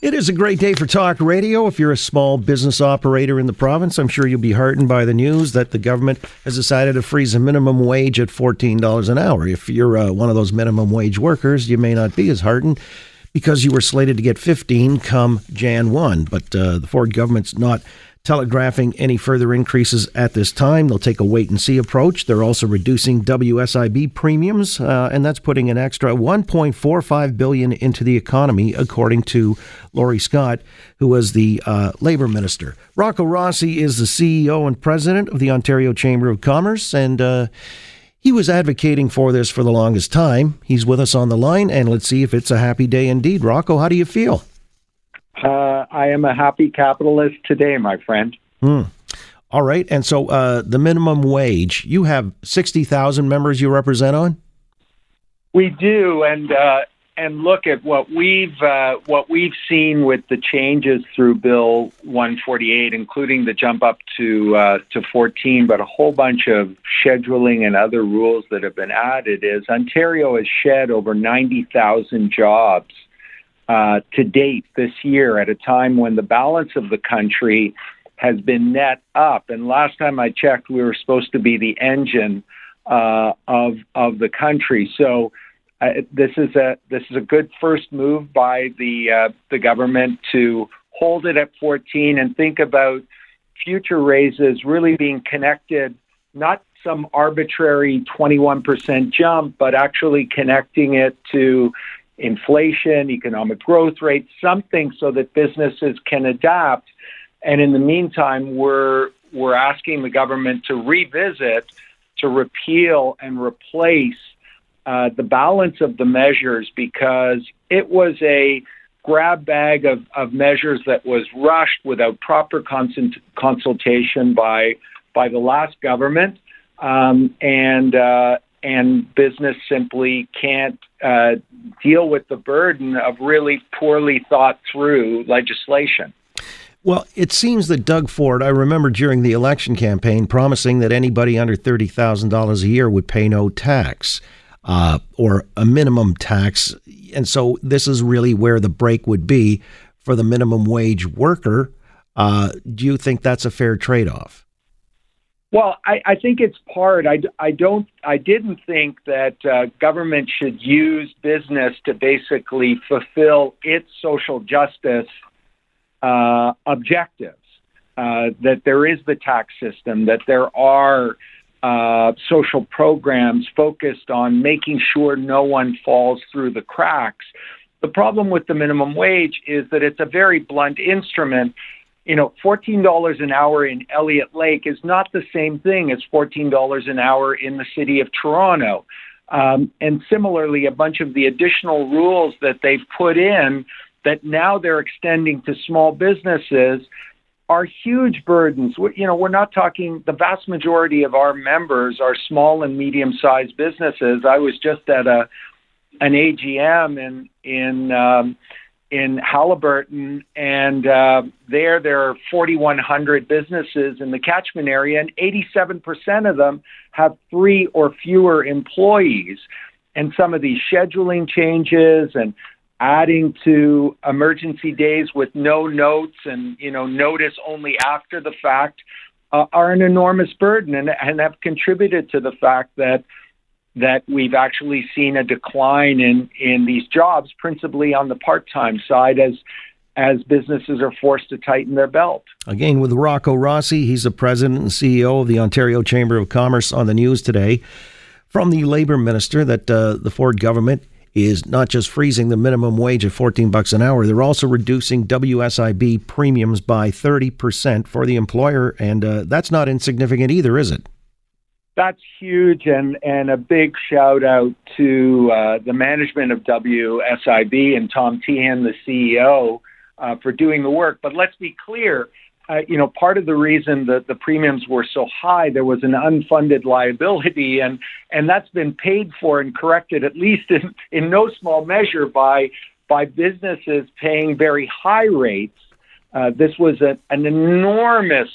It is a great day for talk radio. If you're a small business operator in the province, I'm sure you'll be heartened by the news that the government has decided to freeze a minimum wage at $14 an hour. If you're uh, one of those minimum wage workers, you may not be as heartened because you were slated to get 15 come Jan 1. But uh, the Ford government's not telegraphing any further increases at this time. They'll take a wait and see approach. They're also reducing WSIB premiums, uh, and that's putting an extra 1.45 billion into the economy, according to Laurie Scott, who was the uh, labor minister. Rocco Rossi is the CEO and president of the Ontario Chamber of Commerce, and uh, he was advocating for this for the longest time. He's with us on the line, and let's see if it's a happy day indeed. Rocco, how do you feel? Uh, I am a happy capitalist today, my friend. Hmm. All right. And so uh, the minimum wage, you have 60,000 members you represent on? We do. And, uh, and look at what we've uh, what we've seen with the changes through Bill 148, including the jump up to uh, to 14, but a whole bunch of scheduling and other rules that have been added. Is Ontario has shed over 90,000 jobs uh, to date this year at a time when the balance of the country has been net up. And last time I checked, we were supposed to be the engine uh, of of the country. So uh, this is a this is a good first move by the uh, the government to hold it at 14 and think about future raises really being connected, not some arbitrary 21% jump, but actually connecting it to inflation, economic growth rate, something so that businesses can adapt. And in the meantime, we're we're asking the government to revisit, to repeal and replace uh, the balance of the measures because it was a grab bag of, of measures that was rushed without proper consult- consultation by by the last government, um, and uh, and business simply can't uh, deal with the burden of really poorly thought through legislation. Well, it seems that Doug Ford, I remember during the election campaign promising that anybody under $30,000 a year would pay no tax uh, or a minimum tax. And so this is really where the break would be for the minimum wage worker. Uh, do you think that's a fair trade off? Well, I, I think it's part. I, I don't. I didn't think that uh, government should use business to basically fulfill its social justice uh, objectives. Uh, that there is the tax system. That there are uh, social programs focused on making sure no one falls through the cracks. The problem with the minimum wage is that it's a very blunt instrument you know, $14 an hour in Elliott Lake is not the same thing as $14 an hour in the city of Toronto. Um, and similarly, a bunch of the additional rules that they've put in that now they're extending to small businesses are huge burdens. You know, we're not talking, the vast majority of our members are small and medium sized businesses. I was just at a, an AGM in, in, um, in Haliburton, and uh, there there are 4,100 businesses in the catchment area, and 87% of them have three or fewer employees. And some of these scheduling changes and adding to emergency days with no notes and you know notice only after the fact uh, are an enormous burden and, and have contributed to the fact that that we've actually seen a decline in, in these jobs, principally on the part time side, as as businesses are forced to tighten their belt. Again, with Rocco Rossi, he's the president and CEO of the Ontario Chamber of Commerce on the news today. From the labor minister, that uh, the Ford government is not just freezing the minimum wage at 14 bucks an hour, they're also reducing WSIB premiums by 30% for the employer, and uh, that's not insignificant either, is it? That's huge and and a big shout out to uh, the management of WSIB and Tom Teahen, the CEO, uh, for doing the work. But let's be clear. Uh, you know, part of the reason that the premiums were so high, there was an unfunded liability, and and that's been paid for and corrected, at least in, in no small measure, by by businesses paying very high rates. Uh, this was a, an enormous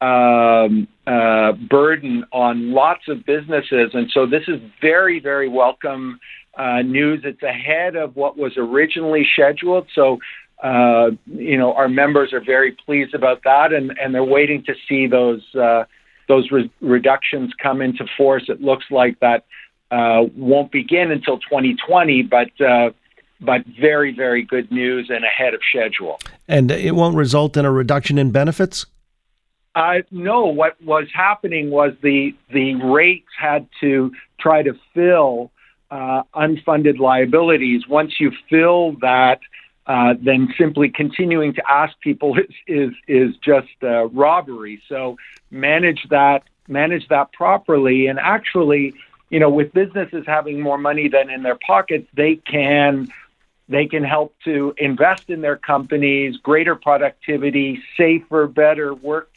um, uh, burden on lots of businesses. And so this is very, very welcome uh, news. It's ahead of what was originally scheduled. So uh, you know, our members are very pleased about that, and, and they're waiting to see those uh, those re- reductions come into force. It looks like that uh, won't begin until 2020, but but very very good news and ahead of schedule. And it won't result in a reduction in benefits. Uh, no, what was happening was the the rates had to try to fill uh, unfunded liabilities. Once you fill that, uh, then simply continuing to ask people is is, is just uh, robbery. So manage that manage that properly, and actually, you know, with businesses having more money than in their pockets, they can they can help to invest in their companies, greater productivity, safer, better work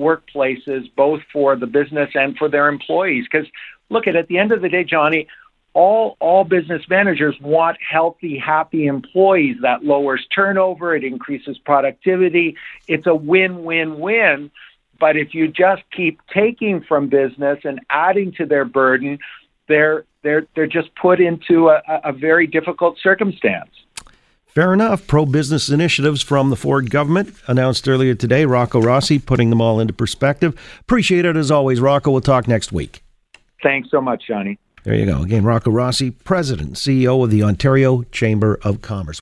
workplaces, both for the business and for their employees. Because look at at the end of the day, Johnny, all all business managers want healthy, happy employees. That lowers turnover, it increases productivity. It's a win-win-win. But if you just keep taking from business and adding to their burden, they're they're they're just put into a, a very difficult circumstance. Fair enough. Pro business initiatives from the Ford government announced earlier today. Rocco Rossi putting them all into perspective. Appreciate it as always, Rocco. We'll talk next week. Thanks so much, Johnny. There you go. Again, Rocco Rossi, President, CEO of the Ontario Chamber of Commerce.